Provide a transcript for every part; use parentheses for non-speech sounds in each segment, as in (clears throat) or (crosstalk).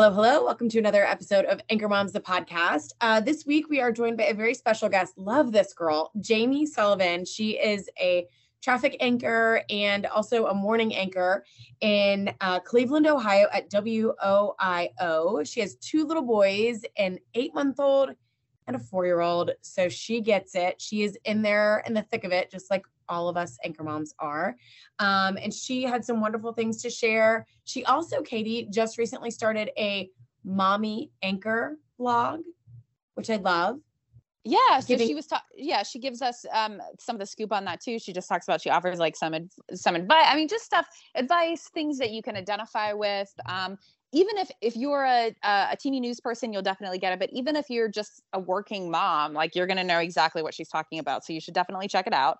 Hello, hello. Welcome to another episode of Anchor Moms, the podcast. Uh, this week, we are joined by a very special guest. Love this girl, Jamie Sullivan. She is a traffic anchor and also a morning anchor in uh, Cleveland, Ohio at WOIO. She has two little boys, an eight month old and a four year old. So she gets it. She is in there in the thick of it, just like all of us anchor moms are. Um, and she had some wonderful things to share. She also, Katie, just recently started a mommy anchor blog, which I love. Yeah, so giving- she was ta- yeah, she gives us um some of the scoop on that too. She just talks about she offers like some ad- some advice. I mean, just stuff, advice, things that you can identify with. Um, even if if you're a a TV news person, you'll definitely get it. But even if you're just a working mom, like you're gonna know exactly what she's talking about. So you should definitely check it out.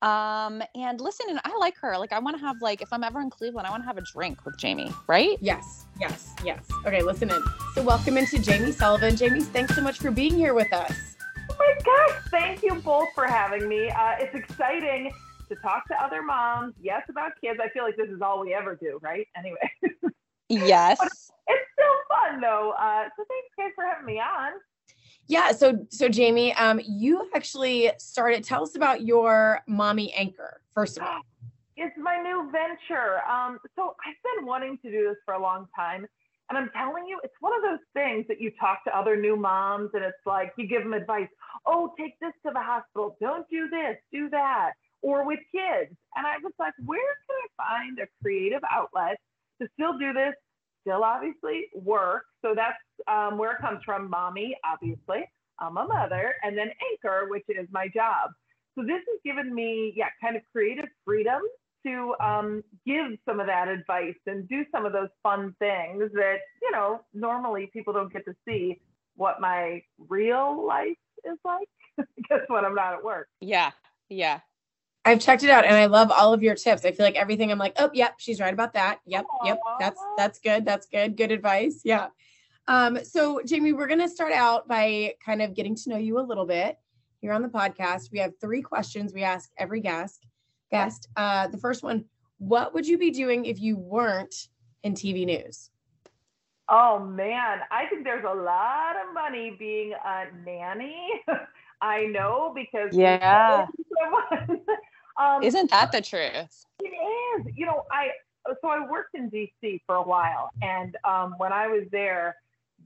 Um, and listen, and I like her. Like, I want to have like, if I'm ever in Cleveland, I want to have a drink with Jamie, right? Yes, yes, yes. Okay, listen in. So welcome into Jamie Sullivan. Jamie, thanks so much for being here with us. Oh my gosh, thank you both for having me. Uh, it's exciting to talk to other moms. Yes, about kids. I feel like this is all we ever do, right? Anyway. (laughs) yes. it's still fun though. Uh, so thanks guys for having me on. Yeah. So, so Jamie, um, you actually started. Tell us about your mommy anchor first of all. It's my new venture. Um, so I've been wanting to do this for a long time, and I'm telling you, it's one of those things that you talk to other new moms, and it's like you give them advice. Oh, take this to the hospital. Don't do this. Do that. Or with kids, and I was like, where can I find a creative outlet to still do this still obviously work. So that's um, where it comes from. Mommy, obviously, I'm a mother, and then anchor, which is my job. So this has given me, yeah, kind of creative freedom to um, give some of that advice and do some of those fun things that you know normally people don't get to see what my real life is like. (laughs) Guess when I'm not at work. Yeah, yeah. I've checked it out and I love all of your tips. I feel like everything I'm like, oh, yep, she's right about that. Yep, yep, that's that's good. That's good. Good advice. Yeah. Um, so Jamie, we're gonna start out by kind of getting to know you a little bit here on the podcast. We have three questions we ask every guest. Guest. Uh, the first one: What would you be doing if you weren't in TV news? Oh man, I think there's a lot of money being a nanny. (laughs) I know because yeah. (laughs) Um, Isn't that the truth? It is. You know, I so I worked in DC for a while, and um, when I was there,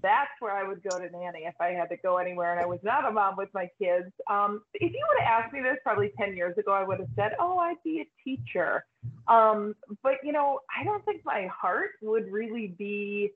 that's where I would go to nanny if I had to go anywhere, and I was not a mom with my kids. Um, if you would have asked me this probably ten years ago, I would have said, "Oh, I'd be a teacher." Um, but you know, I don't think my heart would really be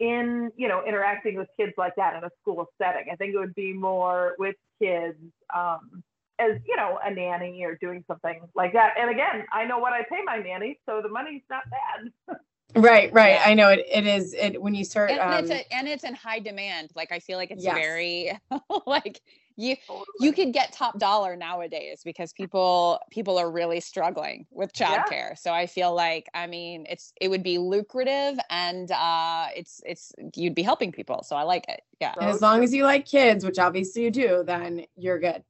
in you know interacting with kids like that in a school setting. I think it would be more with kids. Um, as you know a nanny or doing something like that. And again i know what i pay my nanny so the money's not bad. Right right. Yeah. i know it it is it when you start and, um, it's a, and it's in high demand. Like i feel like it's yes. very (laughs) like you totally. you could get top dollar nowadays because people people are really struggling with childcare. Yeah. so i feel like i mean it's it would be lucrative and uh it's it's you'd be helping people. So i like it. Yeah. And as long as you like kids which obviously you do then you're good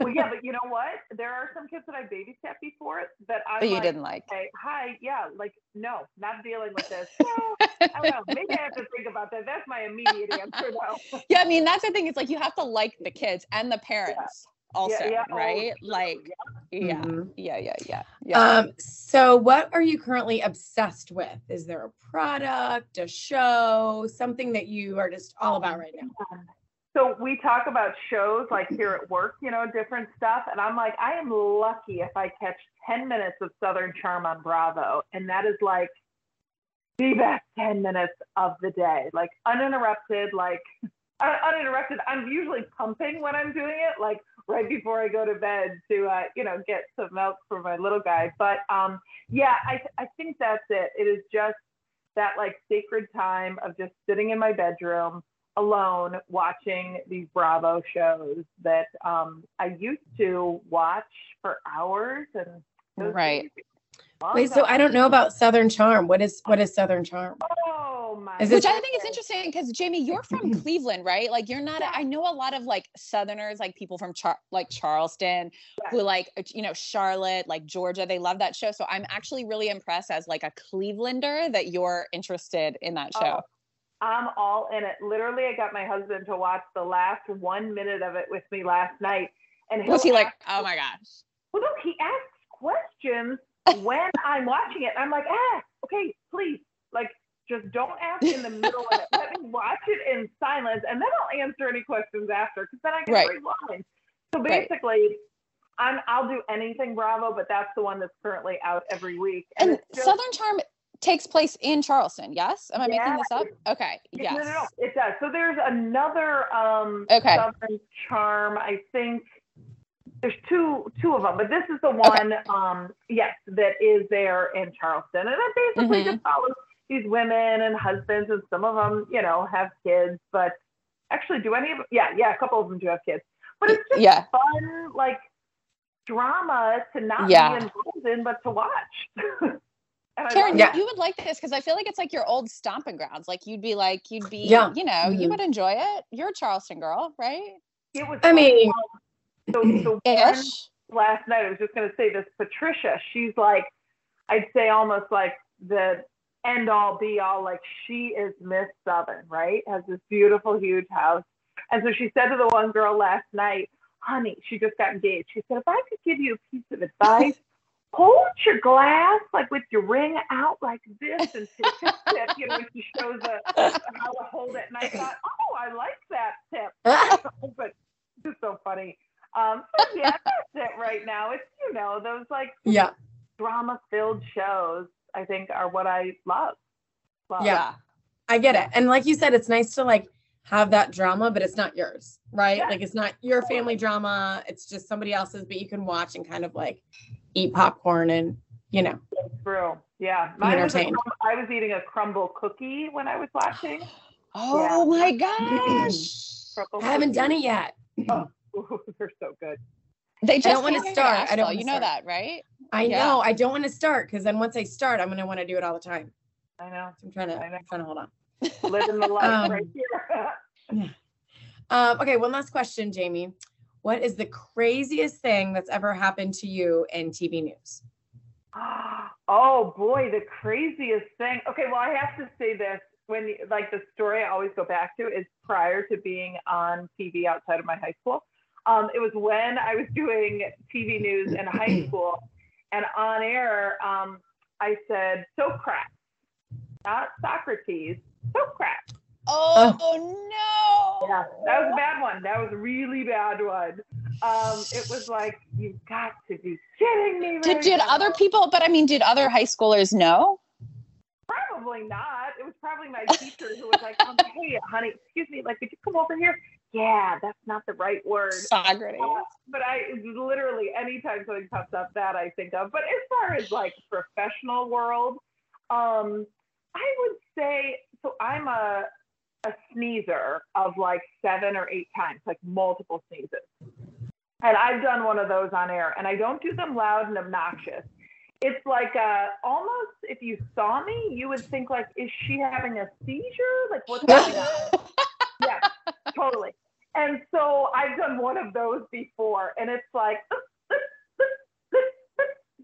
well, yeah, but (laughs) you know what? There are some kids that I babysat before that I but you like, didn't like. Hey, hi, yeah, like no, not dealing with this. (laughs) Well, I don't know. Maybe I have to think about that. That's my immediate answer, though. (laughs) yeah, I mean that's the thing. It's like you have to like the kids and the parents. Yeah. Also, yeah, yeah. Oh, right? Oh, like, yeah. Mm-hmm. yeah, yeah, yeah, yeah. Um, so what are you currently obsessed with? Is there a product, a show, something that you are just all about right now? So we talk about shows like here at work, you know, different stuff. And I'm like, I am lucky if I catch 10 minutes of Southern Charm on Bravo. And that is like the best 10 minutes of the day, like uninterrupted, like (laughs) uninterrupted. I'm usually pumping when I'm doing it, like right before I go to bed to, uh, you know, get some milk for my little guy. But um, yeah, I, I think that's it. It is just that like sacred time of just sitting in my bedroom alone watching these Bravo shows that um, I used to watch for hours and right. Wait, so I don't know about Southern Charm. What is what is Southern Charm? Oh my! Is Which I think is interesting because Jamie, you're from (clears throat) Cleveland, right? Like you're not. I know a lot of like Southerners, like people from Char- like Charleston, yeah. who like you know Charlotte, like Georgia. They love that show. So I'm actually really impressed as like a Clevelander that you're interested in that show. Oh I'm all in it. Literally, I got my husband to watch the last one minute of it with me last night. And was he like, oh my gosh? Well, no, he asks questions (laughs) when I'm watching it. I'm like, ah, okay, please, like, just don't ask in the (laughs) middle of it. Let me watch it in silence, and then I'll answer any questions after, because then I can right. rewind. So basically, right. I'm I'll do anything Bravo, but that's the one that's currently out every week. And, and just, Southern Charm takes place in Charleston. Yes, am I yeah. making this up? Okay. Yes. No, no, no, it does. So there's another um okay. Southern Charm. I think there's two two of them, but this is the one. Okay. Um, yes, that is there in Charleston, and it basically mm-hmm. just follows these women and husbands, and some of them, you know, have kids. But actually, do any of them? Yeah, yeah, a couple of them do have kids. But it's just yeah. fun, like drama to not yeah. be involved in, but to watch. (laughs) Karen, yeah. you would like this because I feel like it's like your old stomping grounds. Like you'd be like, you'd be, yeah. you know, mm-hmm. you would enjoy it. You're a Charleston girl, right? It was. I mean, so, so (clears throat) last night I was just going to say this. Patricia, she's like, I'd say almost like the end all be all. Like she is Miss Southern, right? Has this beautiful, huge house. And so she said to the one girl last night, honey, she just got engaged. She said, if I could give you a piece of (laughs) advice, hold your glass like with your ring out like this and tip, tip, tip. You know, she shows a, how to hold it. And I thought, oh, I like that tip. (laughs) (laughs) but it's so funny. Um, so yeah, that's it right now. It's you know those like yeah drama filled shows. I think are what I love. love. Yeah, I get it. And like you said, it's nice to like have that drama, but it's not yours, right? Yeah. Like it's not your family drama. It's just somebody else's, but you can watch and kind of like eat popcorn and you know. True. Yeah. Mine was a, I was eating a Crumbl cookie when I was watching. (gasps) Oh yeah. my (clears throat) gosh. I haven't done it yet. Oh, (laughs) they're so good. They just I don't want to start. I don't. You know that, right? I yeah. know. I don't want to start because then once I start, I'm gonna want to do it all the time. I know. So I'm trying to. I'm trying to hold on. Living the life (laughs) um, right here. (laughs) yeah. Um, okay. One last question, Jamie. What is the craziest thing that's ever happened to you in TV news? Oh boy, the craziest thing. Okay, well, I have to say this. When like the story I always go back to is prior to being on TV outside of my high school. Um, it was when I was (laughs) doing TV news in high (clears throat) school, and on air, um, I said Socrates, not Socrates, Socrates. Oh, oh, no. Yeah, that was a bad one. That was a really bad one. Um, it was like, you've got to be kidding me. Right did did other people, but I mean, did other high schoolers know? Probably not. It was probably my teacher who was like, um, hey, honey, excuse me, like, could you come over here? Yeah, that's not the right word. Socrates. Uh, but I literally, anytime something pops up, that I think of. But as far as like professional world, um, I would say, so I'm a, a sneezer of like seven or eight times, like multiple sneezes. And I've done one of those on air, and I don't do them loud and obnoxious. It's like uh, almost if you saw me, you would think like, is she having a seizure? Like what's going on? (laughs) yeah, totally. And so I've done one of those before, and it's like, (laughs)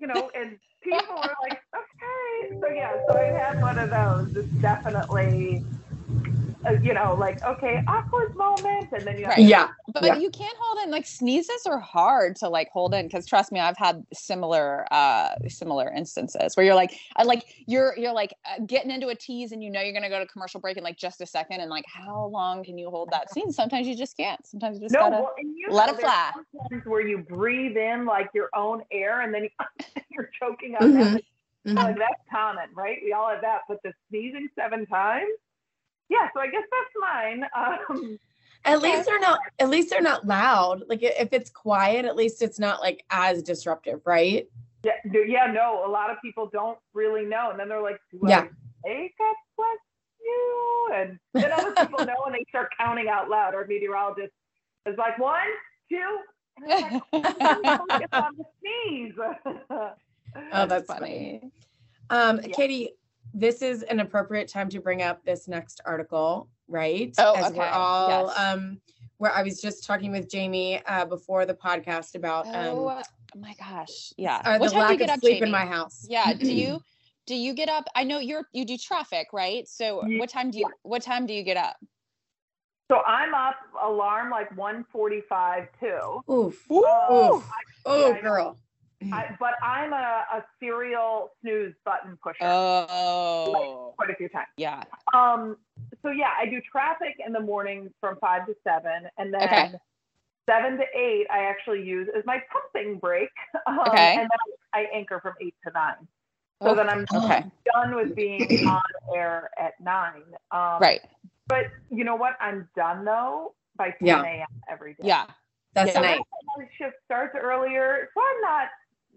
you know, and people are like, okay. So yeah, so I've had one of those. It's definitely you know, like okay, awkward moment, and then you have Right. to Yeah. but Yeah. you can't hold in like sneezes are hard to like hold in because trust me i've had similar uh similar instances where you're like I like you're you're like uh, getting into a tease and you know you're gonna go to commercial break in like just a second and like how long can you hold that scene sometimes you just can't sometimes you just no, gotta well, and you let know, it fly. Sometimes where you breathe in like your own air, and then you, (laughs) you're choking on Mhm. that. Mhm. Like that's common, right? We all have that. But the sneezing seven times, yeah. So I guess that's mine. Um, At least they're not. At least they're not loud. Like if it's quiet, at least it's not like as disruptive, right? yeah, no- yeah, no. A lot of people don't really know, and then they're like, "Do Yeah. I take a bless you?" And then other people know, and they start counting out loud. Our meteorologist is like, "One, two, and like, focus on the sneeze." (laughs) Oh, that's funny. Um, Yeah. Katie, this is an appropriate time to bring up this next article, right? Oh, As we're okay. all Yes. um where I was just talking with Jamie uh before the podcast about oh, um my gosh yeah uh, what the time do lack you get of up sleep in my house. yeah do you (clears throat) do you get up i know you're you do traffic right so what time do you what time do you get up So I'm up alarm like 145 too. Oof. Um, Oof. Oh, yeah, I know. girl. I, (laughs) but I'm a, a serial snooze button pusher oh quite a few times. yeah Um, so yeah, I do traffic in the morning from five to seven, and then Okay. seven to eight I actually use as my pumping break. (laughs) Um, Okay. And then I anchor from eight to nine. So Oh, then I'm okay done with being (clears throat) on air at nine. Um, right But you know what? I'm done though by 10 Yeah. a.m. every day. yeah That's Yeah. nice. My shift starts earlier, so I'm not,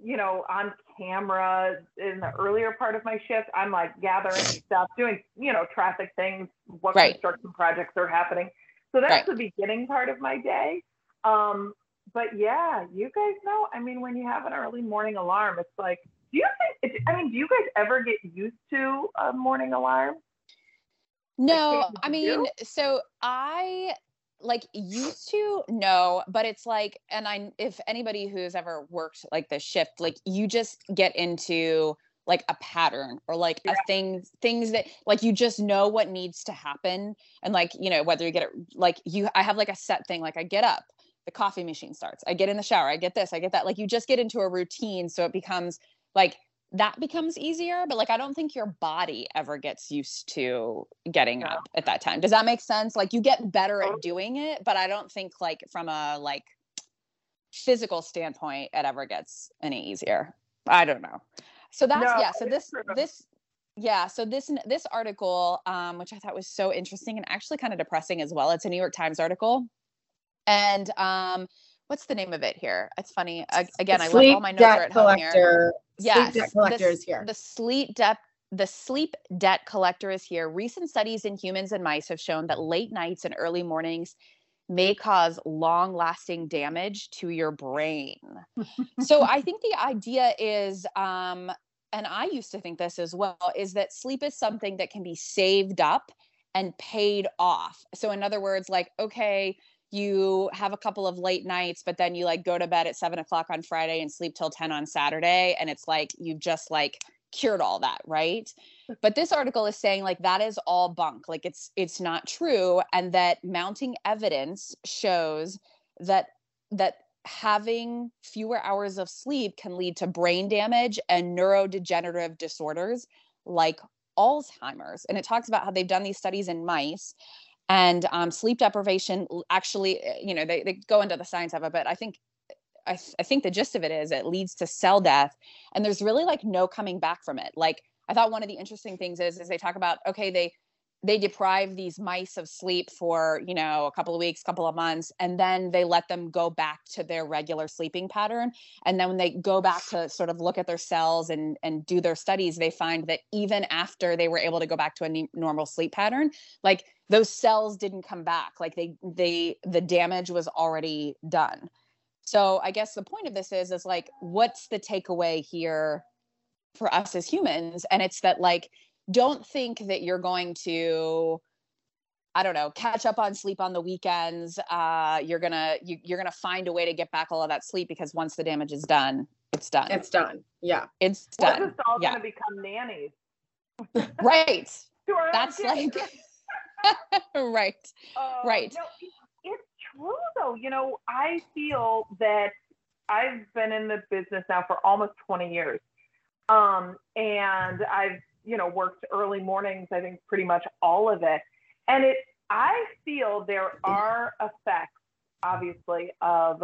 you know, on camera in the earlier part of my shift. I'm like gathering stuff, doing, you know, traffic things, what Right. construction projects are happening. So that's Right. the beginning part of my day. Um, but yeah, you guys know. I mean, when you have an early morning alarm, it's like, do you think? I mean, do you guys ever get used to a morning alarm? No, I mean, so I like used to no, but it's like, and I, if anybody who's ever worked like this shift, like you just get into like a pattern or like a thing, things that like you just know what needs to happen. And like, you know, whether you get it, like you, I have like a set thing, like I get up, the coffee machine starts, I get in the shower, I get this, I get that. Like you just get into a routine. So it becomes like, that becomes easier but like i don't think your body ever gets used to getting up at that time. Does that make sense? Like you get better at doing it but i don't think like from a like physical standpoint it ever gets any easier. I don't know. So that's No, yeah so this this yeah so this this article um which i thought was so interesting and actually kind of depressing as well it's a new york times article. And um what's the name of it here it's funny I, again i left all my notes debt at home here collector. Yes, Sleep debt collector s- is here. The sleep debt the sleep debt collector is here. Recent studies in humans and mice have shown that late nights and early mornings may cause long-lasting damage to your brain. (laughs) so I think the idea is um and I used to think this as well is that sleep is something that can be saved up and paid off. So in other words, like okay, you have a couple of late nights, but then you like go to bed at seven o'clock on Friday and sleep till 10 on Saturday. And it's like you've just like cured all that, right? But this article is saying like that is all bunk. Like it's it's not true. And that mounting evidence shows that that having fewer hours of sleep can lead to brain damage and neurodegenerative disorders like Alzheimer's. And it talks about how they've done these studies in mice and um, sleep deprivation actually uh, you know they, they go into the science of it but i think I, th- I think the gist of it is it leads to cell death and there's really like no coming back from it. Like i thought one of the interesting things is is they talk about okay they they deprive these mice of sleep for you know a couple of weeks couple of months and then they let them go back to their regular sleeping pattern. And then when they go back to sort of look at their cells and and do their studies they find that even after they were able to go back to a normal sleep pattern like those cells didn't come back. Like they they the damage was already done. So i guess the point of this is is like what's the takeaway here for us as humans? And it's that like don't think that you're going to i don't know catch up on sleep on the weekends uh you're gonna you, you're gonna find a way to get back all of that sleep because once the damage is done it's done It's done. Yeah. it's We're done just all Yeah. going to become nannies. (laughs) (laughs) right to our own that's kids. like (laughs) right. Uh, right. No, it's true though. You know, I feel that I've been in the business now for almost 20 years. Um, and I've, you know, worked early mornings, I think pretty much all of it. And it, I feel there are effects, obviously, of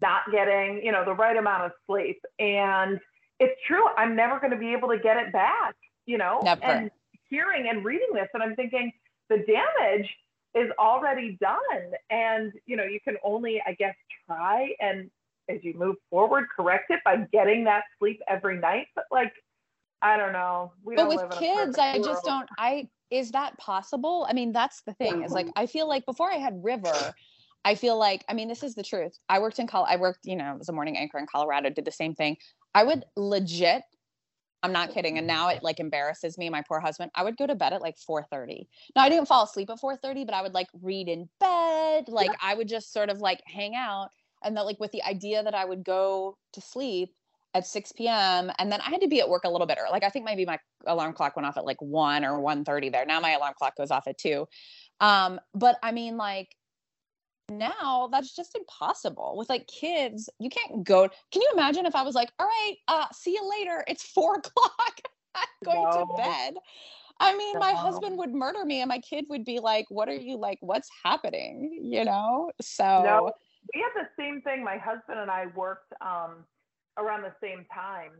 not getting, you know, the right amount of sleep. And it's true. I'm never going to be able to get it back, you know, Never. and hearing and reading this. And I'm thinking the damage is already done. And, you know, you can only, I guess, try and as you move forward, correct it by getting that sleep every night. But like, I don't know. We but don't with live in a kids, I just don't. I is that possible? I mean, that's the thing. Is like mm-hmm. I feel like before I had River, I feel like I mean this is the truth. I worked in Col. I worked, you know, as a morning anchor in Colorado. Did the same thing. I would legit. I'm not kidding. And now it like embarrasses me. My poor husband. I would go to bed at like 4:30. Now I didn't fall asleep at 4:30, but I would like read in bed. Like I would just sort of like hang out, and that like with the idea that I would go to sleep at 6 p.m. and then I had to be at work a little bit early. Like I think maybe my alarm clock went off at like 1 or 1:30 there. Now my alarm clock goes off at 2. Um but I mean like now that's just impossible with like kids you can't go can you imagine if i was like all right uh see you later it's four (laughs) o'clock i'm going No. to bed i mean my husband would murder me and my kid would be like what are you like what's happening you know so No, we had the same thing. My husband and I worked um, around the same time.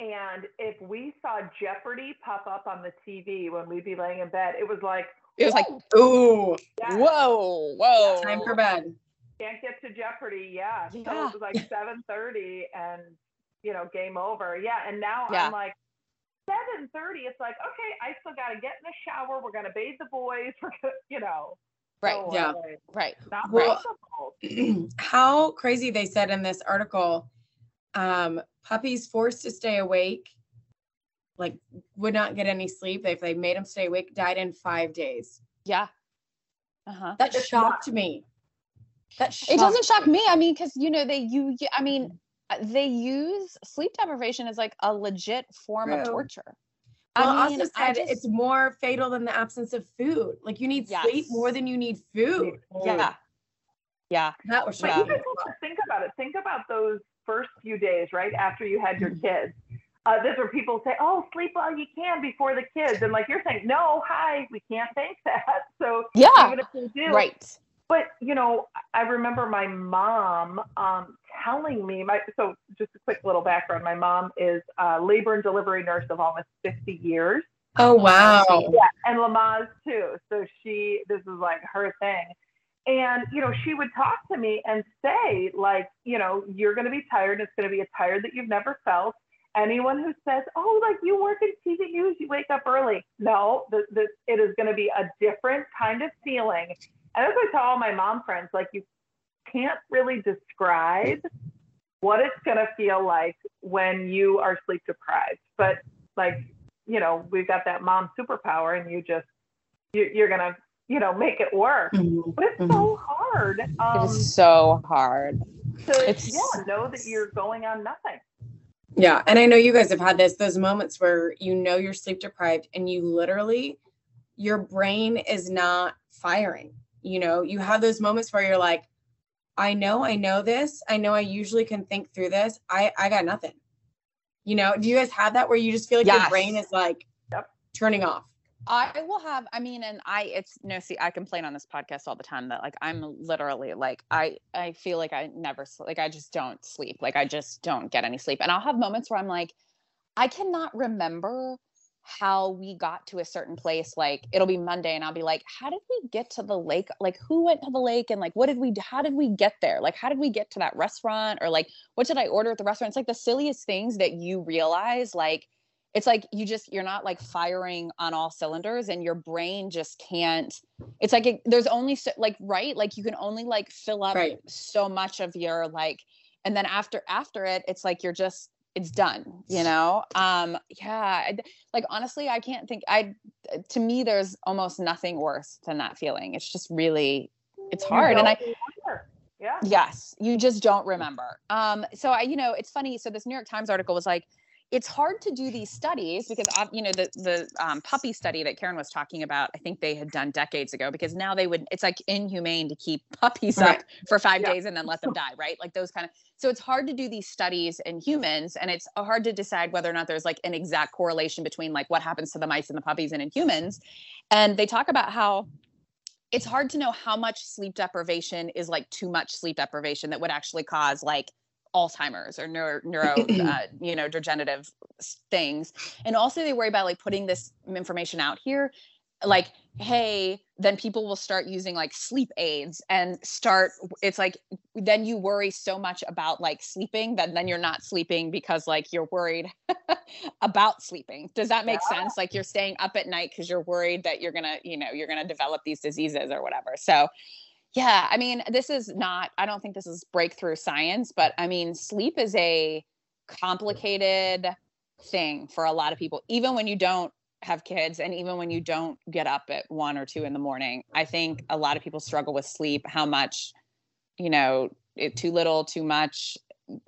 And if we saw Jeopardy pop up on the TV when we'd be laying in bed, it was like, it was like Ooh, yeah, whoa whoa time for bed. can't get to Jeopardy. Yeah. So Yeah. it was like (laughs) 7.30 and, you know, game over. Yeah. And now Yeah. I'm like, 7.30, it's like, okay, I still got to get in the shower. We're going to bathe the boys. (laughs) We're going to, you know. right go Yeah. away. right Not Well- possible. (clears throat) How crazy they said in this article, um, puppies forced to stay awake, like would not get any sleep. If they made them stay awake, died in five days. yeah uh-huh That It's shocked me. That shocked it doesn't shock me i mean because you know they you i mean uh, they use sleep deprivation as like a legit form of torture Well, I mean, also I said just- it's more fatal than the absence of food. Like you need sleep more than you need food. yeah yeah That was But Yeah. you have to think about it. Think about those first few days, right after you had your kids. Uh, this where people say, "Oh, sleep while you can before the kids," and like you're saying, "No, hi, we can't think that." (laughs) So yeah even if we do, right But you know, I remember my mom um, telling me. My so just a quick little background. My mom is a labor and delivery nurse of almost 50 years. Oh wow. Yeah, and Lamaze too. So she, this is like her thing. And, you know, she would talk to me and say, like, you know, you're going to be tired. It's going to be a tired that you've never felt. Anyone who says, oh, like you work in TV news, you wake up early. No, the, the, it is going to be a different kind of feeling. And as I tell all my mom friends, like, you can't really describe what it's going to feel like when you are sleep deprived. But, like, you know, we've got that mom superpower and you just, you, you're going to, you know, make it work. Mhm. But it's so hard it um, is so hard to, it's- yeah, know that you're going on nothing. Yeah. And I know you guys have had this, those moments where you know you're sleep deprived and you literally, your brain is not firing. You know, you have those moments where you're like, I know, I know this. I know I usually can think through this. I, I got nothing. You know, do you guys have that where you just feel like your brain is like Yep. turning off? I will have, I mean, and I, it's no, see, I complain on this podcast all the time that like I'm literally like, I, I feel like I never, like, I just don't sleep. Like, I just don't get any sleep. And I'll have moments where I'm like, I cannot remember how we got to a certain place. Like, it'll be Monday and I'll be like, how did we get to the lake? Like, who went to the lake and like, what did we, how did we get there? Like, how did we get to that restaurant? Or like, what did I order at the restaurant? It's like the silliest things that you realize, like, it's like you just you're not like firing on all cylinders and your brain just can't it's like it, there's only so, like right like you can only like fill up Right. so much of your like and then after after it it's like you're just it's done you know um yeah I- like honestly i can't think i to me there's almost nothing worse than that feeling it's just really it's hard and i remember. yeah. Yes, you just don't remember. Um, so I, you know, it's funny. So this New York Times article was like, it's hard to do these studies because you know the the um, puppy study that Karen was talking about. I think they had done decades ago because now they would. It's like inhumane to keep (laughs) puppies right. up for five yeah. days and then let them die, right? Like those kind of. So it's hard to do these studies in humans, and it's hard to decide whether or not there's like an exact correlation between like what happens to the mice and the puppies and in humans. And they talk about how it's hard to know how much sleep deprivation is like too much sleep deprivation that would actually cause like Alzheimer's or neuro, neuro (clears throat) uh, you know, degenerative things. And also they worry about like putting this information out here, like, hey, then people will start using like sleep aids and start, it's like, then you worry so much about like sleeping that then you're not sleeping because like you're worried (laughs) about sleeping. Does that make yeah. sense? Like you're staying up at night because you're worried that you're going to, you know, you're to develop these diseases or whatever. So yeah, I mean, this is not, I don't think this is breakthrough science, but I mean, sleep is a complicated thing for a lot of people, even when you don't have kids and even when you don't get up at one or two in the morning. I think a lot of people struggle with sleep, how much, you know, it, too little, too much,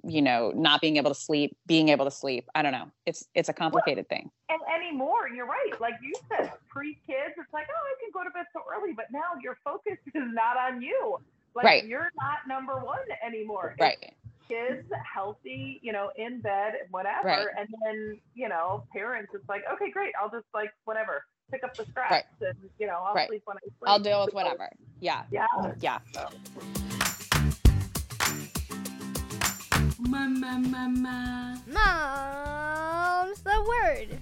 you know not being able to sleep being able to sleep. I don't know. It's it's a complicated well, thing and anymore you're right. Like you said pre-kids it's like oh i can go to bed so early but now your focus (laughs) is not on you. Like right. you're not number one anymore. Right. it's kids healthy you know in bed whatever. Right. and then you know parents it's like okay great. I'll just like whatever pick up the scraps right. and you know i'll right. sleep when i sleep. i'll deal with whatever. Yeah. Yeah. Yeah. So. Mama, mama. Mom's the word.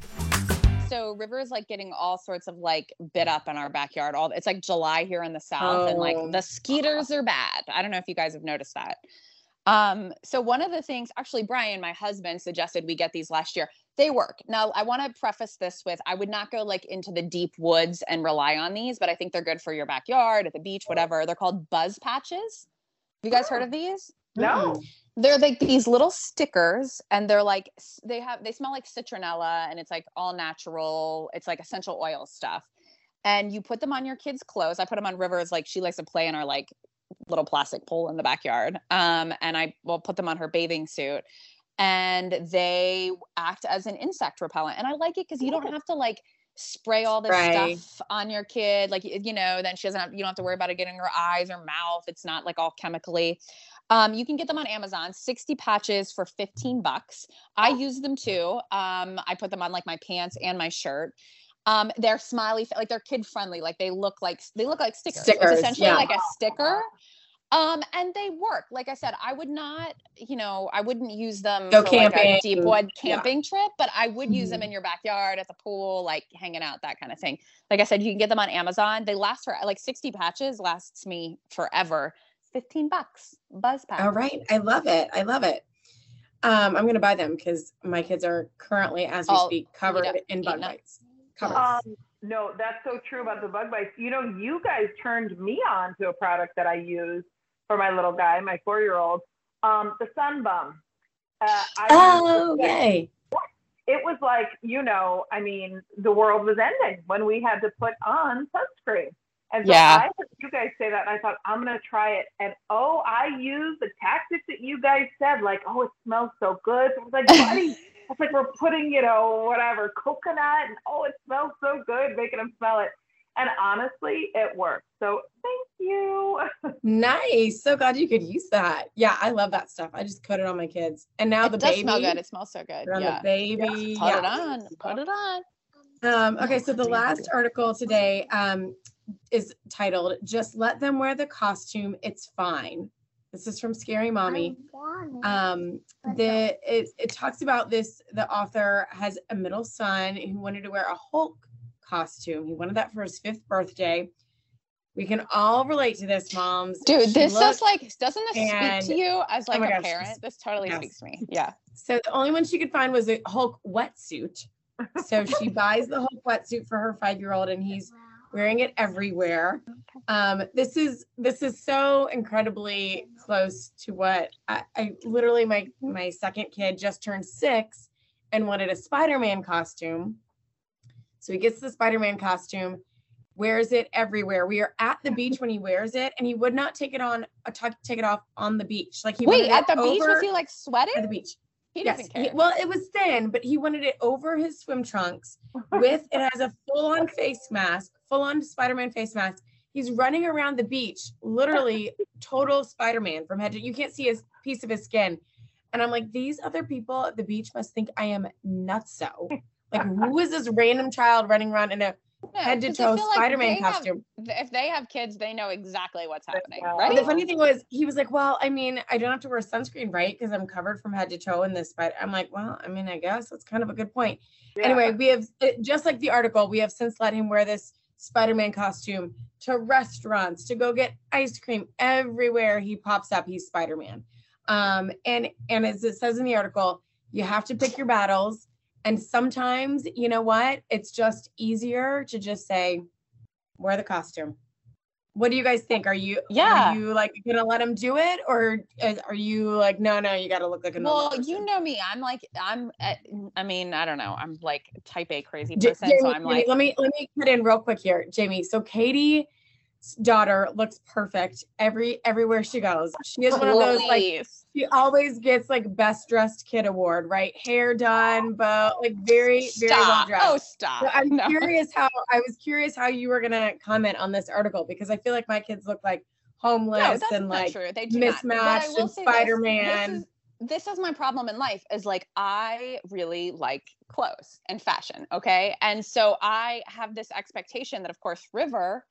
So River is like getting all sorts of like bit up in our backyard. All it's like July here in the south, oh. and like the skeeters are bad. I don't know if you guys have noticed that. Um, so one of the things, actually, Brian, my husband, suggested we get these last year. They work. Now, I want to preface this with I would not go like into the deep woods and rely on these, but I think they're good for your backyard, at the beach, whatever. They're called buzz patches. Have you guys heard of these? No. They're like these little stickers and they're like they have they smell like citronella and it's like all natural. It's like essential oil stuff. And you put them on your kids clothes. I put them on rivers like she likes to play in our like little plastic pool in the backyard. Um and i will put them on her bathing suit. And they act as an insect repellent. And i like it because you don't have to like spray all this stuff on your kid. Like you know then she doesn't have you don't have to worry about it getting her eyes or mouth. It's not like all chemically um, you can get them on Amazon, 60 patches for 15 bucks. I use them too. Um, I put them on like my pants and my shirt. Um, they're smiley, like they're kid friendly. Like they look like they look like stickers. stickers it's essentially yeah. like a sticker. Um, and they work. Like I said, I would not, you know, I wouldn't use them Go for camping. like a deep wood camping yeah. trip, but I would use mm-hmm. them in your backyard at the pool, like hanging out, that kind of thing. Like I said, you can get them on Amazon. They last for like 60 patches lasts me forever. 15 bucks. Buzz pack. All right. I love it. I love it. Um, I'm gonna buy them because my kids are currently, as we speak, covered in bug bites. Covered. Um, no, that's so true about the bug bites. You know, you guys turned me on to a product that I use for my little guy, my four-year-old. Um, the Sun Bum. Uh, oh, yay! It was like, you know, I mean, the world was ending when we had to put on sunscreen. And so yeah. I heard you guys say that, and I thought I'm gonna try it. And oh, I used the tactics that you guys said, like, oh, it smells so good. So I was like, (laughs) buddy, it's like we're putting, you know, whatever coconut, and oh, it smells so good, making them smell it. And honestly, it worked. So thank you. (laughs) nice. So glad you could use that. Yeah, I love that stuff. I just put it on my kids. And now it the does baby. smell good. It smells so good. Yeah. the baby. Yeah. Put yeah. it on. Put it on. Um, okay, so the last article today, um, is titled Just Let Them Wear the Costume, It's Fine. This is from Scary Mommy. Um, the it, it talks about this. The author has a middle son who wanted to wear a Hulk costume. He wanted that for his fifth birthday. We can all relate to this, moms. Dude, she this is like, doesn't this and, speak to you as like oh a gosh, parent? This totally yes. speaks to me. Yeah. So the only one she could find was a Hulk wetsuit. So she buys the whole wetsuit for her five year old, and he's wearing it everywhere. Um, this is this is so incredibly close to what I, I literally my my second kid just turned six and wanted a Spider-Man costume. So he gets the Spider-Man costume, wears it everywhere. We are at the beach when he wears it, and he would not take it on, uh, take it off on the beach. Like he wait at the beach was he like sweating at the beach? He yes. He, well, it was thin, but he wanted it over his swim trunks (laughs) with it has a full-on face mask, full-on Spider-Man face mask. He's running around the beach, literally (laughs) total Spider-Man from head to you can't see a piece of his skin. And I'm like, these other people at the beach must think I am nuts. So, (laughs) like, who is this random child running around in a head to toe Spider-Man like costume. Have, if they have kids, they know exactly what's happening, right? The funny thing was, he was like, "Well, I mean, I don't have to wear sunscreen, right? Because I'm covered from head to toe in this." But I'm like, "Well, I mean, I guess that's kind of a good point." Yeah. Anyway, we have just like the article, we have since let him wear this Spider-Man costume to restaurants, to go get ice cream everywhere he pops up. He's Spider-Man. Um, and and as it says in the article, you have to pick your battles and sometimes, you know what? It's just easier to just say, wear the costume. What do you guys think? Are you yeah? Are you like gonna let him do it, or are you like no, no? You got to look like a well. Person. You know me. I'm like I'm. Eh, I mean, I don't know. I'm like type A crazy person. Jamie, so I'm Jamie, like. Let me let me put in real quick here, Jamie. So Katie daughter looks perfect every everywhere she goes. She is one of those like she always gets like best dressed kid award, right? Hair done, but like very very stop. well dressed. Oh, stop! So I'm no. (laughs) curious how I was curious how you were gonna comment on this article because I feel like my kids look like homeless no, and like mismatched and Spider Man. This is my problem in life is like I really like clothes and fashion, okay? And so I have this expectation that of course River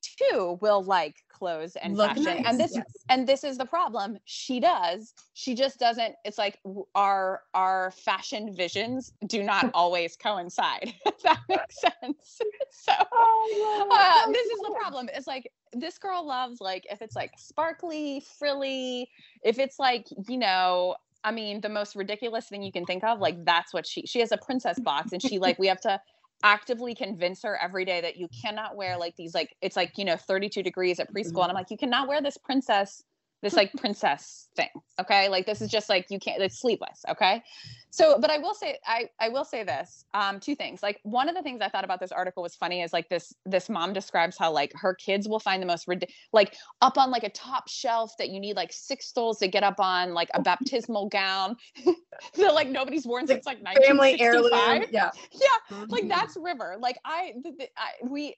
too will like clothes and Look fashion. Nice. and this yes. and this is the problem. She does. She just doesn't it's like our our fashion visions do not (laughs) always coincide (laughs) if that makes sense. (laughs) So oh, uh, this is the problem. It's like this girl loves like if it's like sparkly frilly if it's like you know I mean, the most ridiculous thing you can think of, like that's what she she has a princess box and she like we have to actively convince her every day that you cannot wear like these like it's like you know 32 degrees at preschool and i'm mm-hmm. like you cannot wear this princess this like princess thing okay? Like this is just like you can't it's sleeveless okay? So but i will say i i will say this um two things. Like one of the things i thought about this article was funny is like this this mom describes how like her kids will find the most like up on like a top shelf that you need like six stools to get up on like a baptismal gown (laughs) that like nobody's worn since like family heirloom yeah. Yeah like mm-hmm. that's river. Like i, I we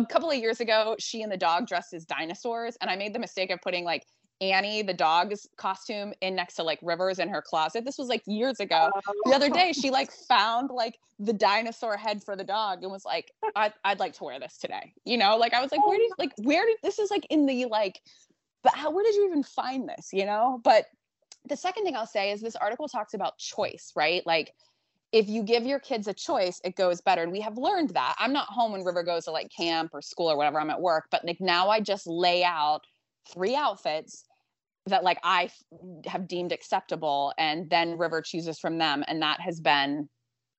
a couple of years ago, she and the dog dressed as dinosaurs, and I made the mistake of putting like Annie, the dog's costume, in next to like Rivers in her closet. This was like years ago. The other day, she like (laughs) found like the dinosaur head for the dog and was like, I'd, I'd like to wear this today. You know, like I was like, where did like where did this is like in the like, but how where did you even find this? You know, but the second thing I'll say is this article talks about choice, right? Like if you give your kids a choice, it goes better. And we have learned that. I'm not home when River goes to like camp or school or whatever. I'm at work, but like now I just lay out three outfits that like I have deemed acceptable and then River chooses from them and that has been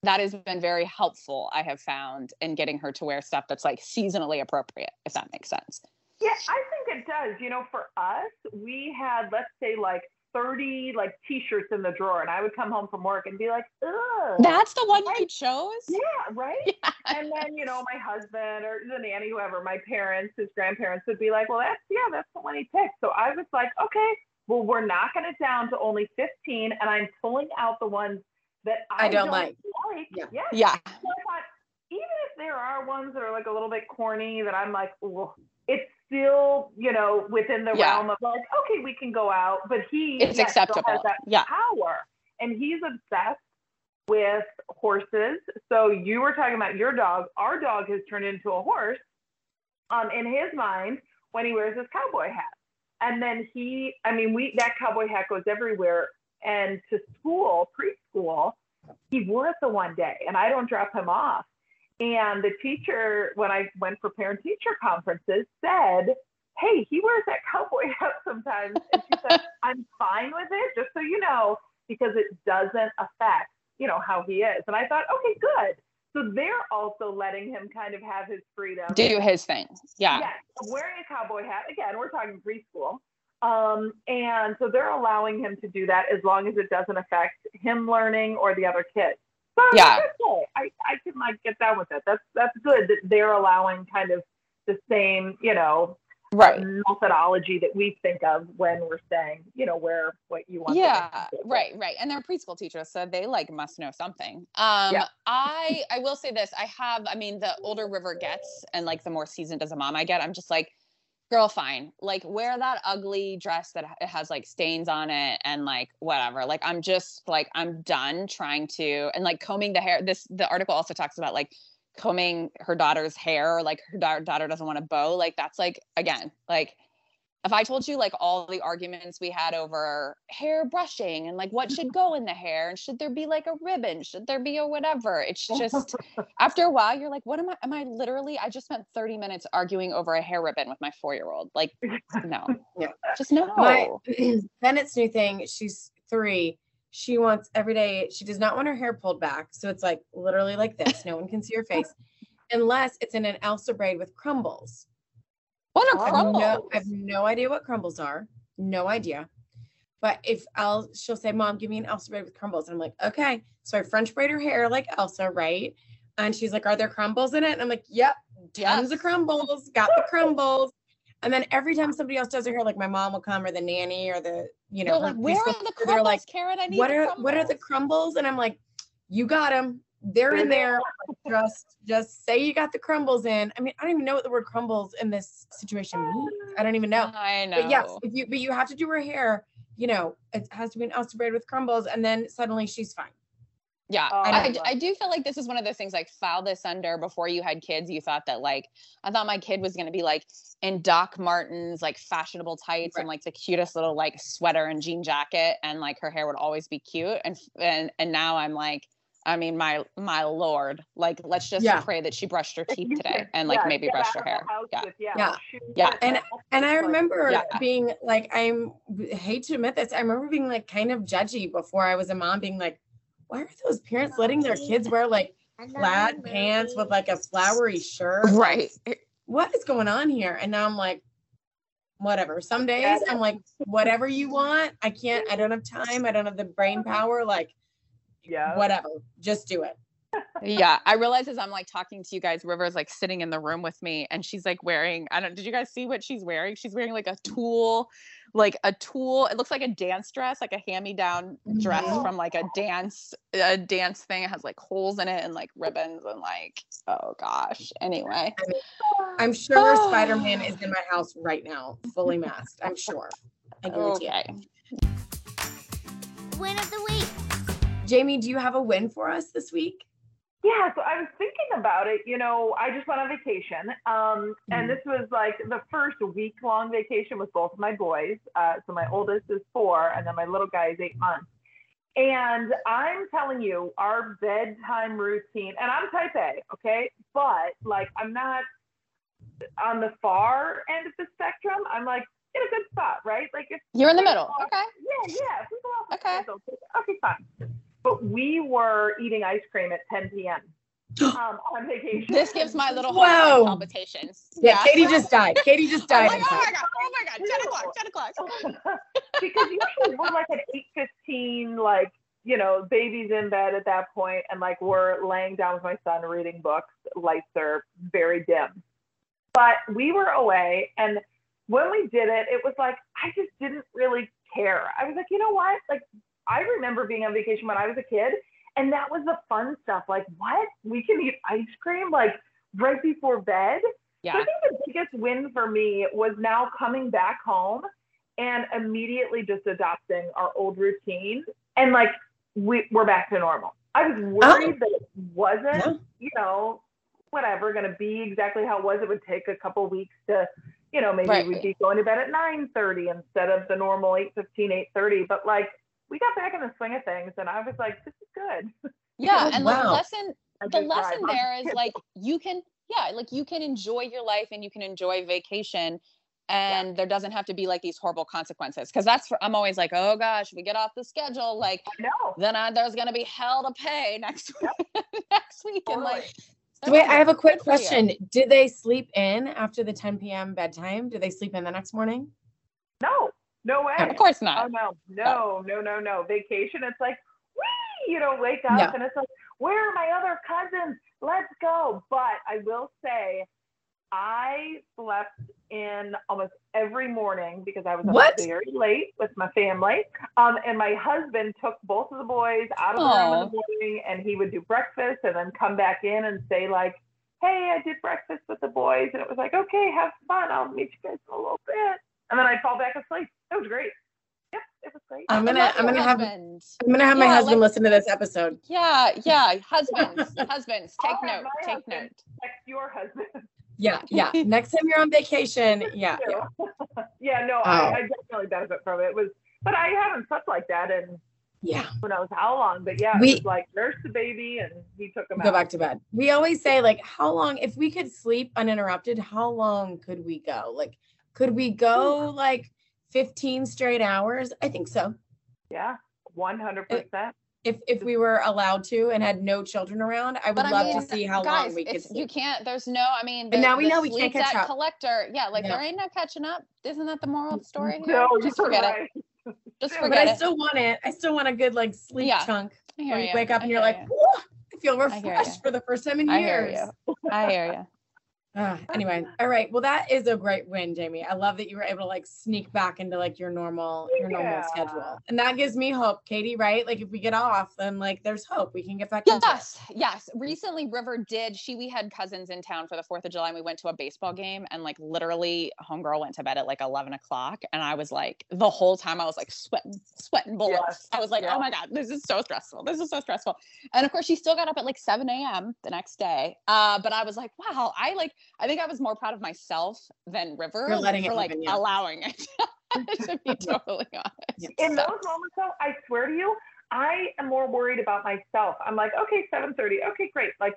that has been very helpful I have found in getting her to wear stuff that's like seasonally appropriate if that makes sense. Yeah, I think it does. You know, for us, we had let's say like 30 like t-shirts in the drawer and I would come home from work and be like, Ugh. That's the one you chose? Yeah, right. (laughs) Yeah. And then, you know, my husband or the nanny, whoever, my parents, his grandparents would be like, Well, that's yeah, that's the one he picked. So I was like, Okay, well, we're knocking it down to only 15 and I'm pulling out the ones that I, I don't, don't, like. like. Yeah. Yeah. yeah. So thought, even if there are ones that are like a little bit corny that I'm like, well, it's still, you know, within the yeah. realm of like, okay, we can go out, but he it's acceptable. Has that yeah. power, and he's obsessed with horses. So you were talking about your dog. Our dog has turned into a horse, um, in his mind when he wears his cowboy hat, and then he, I mean, we that cowboy hat goes everywhere, and to school, preschool, he wore it the one day, and I don't drop him off and the teacher, when I went for parent teacher conferences, said, Hey, he wears that cowboy (laughs) hat sometimes. And she said, (laughs) I'm fine with it, just so you know, because it doesn't affect, you know, how he is. And I thought, okay, good. So they're also letting him kind of have his freedom. Do his thing. Yeah. Yes. Wearing a cowboy hat. Again, we're talking preschool. Um, and so they're allowing him to do that as long as it doesn't affect him learning or the other kids. So yeah. I, I can like get down with that. That's that's good that they're allowing kind of the same, you know, right methodology that we think of when we're saying, you know, where what you want. Yeah, right, right. And they're preschool teachers, so they like must know something. Um, yeah. I I will say this: I have, I mean, the older River gets, and like the more seasoned as a mom I get, I'm just like, girl, fine. Like wear that ugly dress that has like stains on it and like whatever. Like I'm just like I'm done trying to and like combing the hair. This the article also talks about like combing her daughter's hair or like her da- daughter doesn't want a bow like that's like again like if I told you like all the arguments we had over hair brushing and like what should go in the hair and should there be like a ribbon, should there be a whatever, it's just (laughs) after a while you're like, what am I? Am I literally? I just spent 30 minutes arguing over a hair ribbon with my four year old. Like, (laughs) no, yeah. just no. My, (clears throat) Bennett's new thing. She's three she wants every day she does not want her hair pulled back so it's like literally like this no one can see her face (laughs) unless it's in an elsa braid with crumbles what are crumbles I have, no, I have no idea what crumbles are no idea but if I'll she'll say mom give me an elsa braid with crumbles and i'm like okay so i french braid her hair like elsa right and she's like are there crumbles in it and i'm like yep tons yes. of crumbles got the crumbles and then every time somebody else does her hair, like my mom will come or the nanny or the, you know, like, where are the crumbles, they're like, Karen? I need what are crumbles. what are the crumbles? And I'm like, you got them. They're in there. Just just say you got the crumbles in. I mean, I don't even know what the word crumbles in this situation means. I don't even know. I know. But yes, if you but you have to do her hair, you know, it has to be an Elsa braid with crumbles, and then suddenly she's fine. Yeah, oh, I, I, do feel like this is one of those things like file this under before you had kids. You thought that like I thought my kid was gonna be like in Doc Martens, like fashionable tights right. and like the cutest little like sweater and jean jacket, and like her hair would always be cute. And and and now I'm like, I mean, my my lord, like let's just yeah. pray that she brushed her teeth today and like yeah, maybe brushed her hair. Yeah. With, yeah, yeah, yeah. And and I remember being like, I'm hate to admit this, I remember being like kind of judgy before I was a mom, being like why are those parents letting their kids wear like plaid pants with like a flowery shirt? Right. What is going on here? And now I'm like, whatever. Some days I'm like, whatever (laughs) you want. I can't, I don't have time. I don't have the brain power. Like, yeah, whatever. Just do it. yeah. I realize as I'm like talking to you guys, River's like sitting in the room with me and she's like wearing, I don't, did you guys see what she's wearing? She's wearing like a tulle like a tulle. It looks like a dance dress, like a hand-me-down dress mm-hmm. from like a dance a dance thing. It has like holes in it and like ribbons and like oh gosh. Anyway, I mean, I'm sure Spider-Man is in my house right now, fully (laughs) masked. I'm sure. I guarantee okay. it. Win of the week. Jamie, do you have a win for us this week? Yeah, so I was thinking about it. You know, I just went on vacation, um, and mm-hmm. this was like the first week long vacation with both of my boys. Uh, so my oldest is four, and then my little guy is eight months. And I'm telling you, our bedtime routine, and I'm type A, okay, but like I'm not on the far end of the spectrum. I'm like in a good spot, right? Like if you're in the middle, okay? Yeah, yeah. okay. okay, fine but we were eating ice cream at 10 p.m. (gasps) Um, on vacation. This gives my little heart palpitations. Yeah, yeah, Katie just died. Katie just (laughs) died. Like, oh my god! Oh my god! Ten o'clock. Ten o'clock. (laughs) because usually we're like at eight fifteen, like you know, baby's in bed at that point, and like we're laying down with my son reading books. Lights are very dim, but we were away, and when we did it, it was like I just didn't really care. I was like, you know what? Like I remember being on vacation when I was a kid, and that was the fun stuff. Like, what? We can eat ice cream like right before bed. Yeah. So I think the biggest win for me was now coming back home and immediately just adopting our old routine and like we, we're back to normal. I was oh. worried oh. that it wasn't, yeah. you know, whatever going to be exactly how it was. It would take a couple weeks to, you know, maybe right. we'd be going to bed at 9:30 instead of the normal 8:15, 8:30. But like we got back in the swing of things and I was like, this is good. Yeah. Oh, and wow. the lesson the lesson there is like you can yeah, like you can enjoy your life and you can enjoy vacation and yeah. there doesn't have to be like these horrible consequences because that's for, i'm always like oh gosh we get off the schedule like then I, there's going to be hell to pay (laughs) (laughs) next week next week totally. and like wait i have a quick question did they sleep in after the 10 p.m bedtime did they sleep in the next morning no no way. Of course not. Oh no, no, no, no, no. Vacation. It's like, wee, you know, wake up and it's like, where are my other cousins? Let's go. But I will say, I slept in almost every morning because I was up very late with my family. Um, and my husband took both of the boys out of the room in the morning and he would do breakfast and then come back in and say like, Hey, I did breakfast with the boys. And it was like, okay, have fun. I'll meet you guys in a little bit. And then I'd fall back asleep. It was great. Yep, it was great. I'm gonna I'm gonna have I'm gonna have my husband like- listen to this episode. Yeah, yeah. (laughs) Husbands, (laughs) husbands, take I'll note, my take husband note. Text your husband. Yeah, yeah. (laughs) Next time you're on vacation, yeah, yeah. yeah, no, Oh. I, I definitely benefit from it. It was, but I haven't slept like that in Yeah. who knows how long. But yeah, We- it was like nurse the baby and he took him Go out. back to bed. We always say, like, how long, if we could sleep uninterrupted, how long could we go? Like, could we go like 15 straight hours? I think so. Yeah, one hundred percent. If if we were allowed to and had no children around, I would But I love mean, to see how guys, long we could it's, you can't. There's no. I mean, But the- now we know we can't catch up. Collector, yeah, like No. there ain't no catching up. Isn't that the moral of the story? here? No, Just forget right. it. Just But (laughs) But forget I still want it. I still want a good like sleep Yeah. chunk. I hear Where you ya. wake up I and you're hear like, ya. "Whoa, I feel I refreshed for the first time in years. I hear years. you. I hear you. Ah, anyway, all right. Well, that is a great win, Jamie. I love that you were able to like sneak back into like your normal your normal schedule, and that gives me hope, Katie. Right? Like if we get off, then like there's hope. We can get back into it. Yes, yes. Recently, River did. She we had cousins in town for the Fourth of July, and we went to a baseball game, and like literally, homegirl went to bed at like eleven o'clock, and I was like, the whole time I was like sweating, sweating bullets. Yes, I was like, yeah. oh my god, this is so stressful. This is so stressful. And of course, she still got up at like seven a.m. the next day. Uh, but I was like, wow, I like, I think I was more proud of myself than River For letting it for like yeah. allowing it. (laughs) to be (laughs) totally honest. In So- those moments, though, I swear to you, I am more worried about myself. I'm like, okay, seven thirty. Okay, great. Like,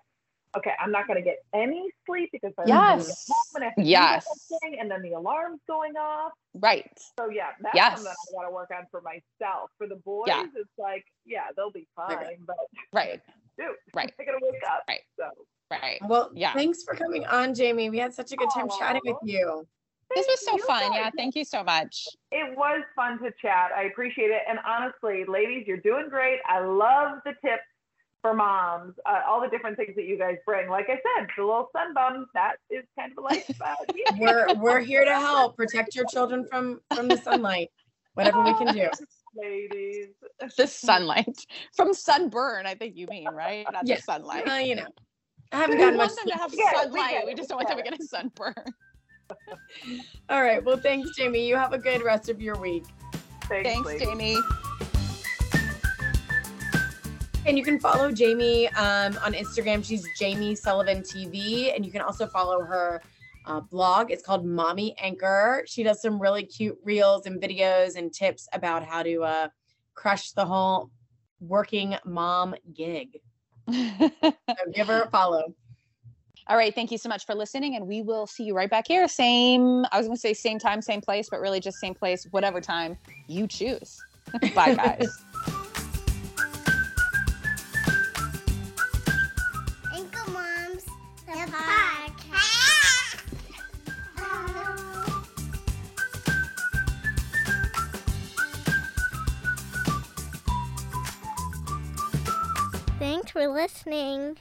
okay, I'm not going to get any sleep because I'm Yes. and to do Yes. thing, and then the alarm's going off. Right. So yeah, that's Yes. something I got to work on for myself. For the boys, Yeah. it's like, yeah, they'll be fine, but Right. (laughs) dude, Right. they're gonna wake up. Right. So Right. Well, Yeah. thanks for coming on, Jamie. We had such a good time chatting with Aw. you. This was so fun. guys. Yeah. Thank you so much. It was fun to chat. I appreciate it. And honestly, ladies, you're doing great. I love the tips for moms, uh, all the different things that you guys bring. Like I said, the little sun bum, that is kind of a lifestyle. (laughs) We're we're here to help protect your children from from the sunlight. Whatever we can do. (laughs) ladies. The sunlight from sunburn, I think you mean, right? Not Yeah. the sunlight. Uh, you know, I haven't (laughs) We gotten want much. them to have We get it, we We just don't want them to get get a sunburn. (laughs) All right. Well, thanks, Jamie. You have a good rest of your week. Thanks, Thanks. Jamie. And you can follow Jamie um, on Instagram. She's Jamie Sullivan TV. And you can also follow her uh, blog. It's called Mommy Anchor. She does some really cute reels and videos and tips about how to uh, crush the whole working mom gig. So give her a follow. All right. Thank you so much for listening. And we will see you right back here. Same, I was going to say same time, same place, but really just same place, whatever time you choose. (laughs) Bye, guys. For listening.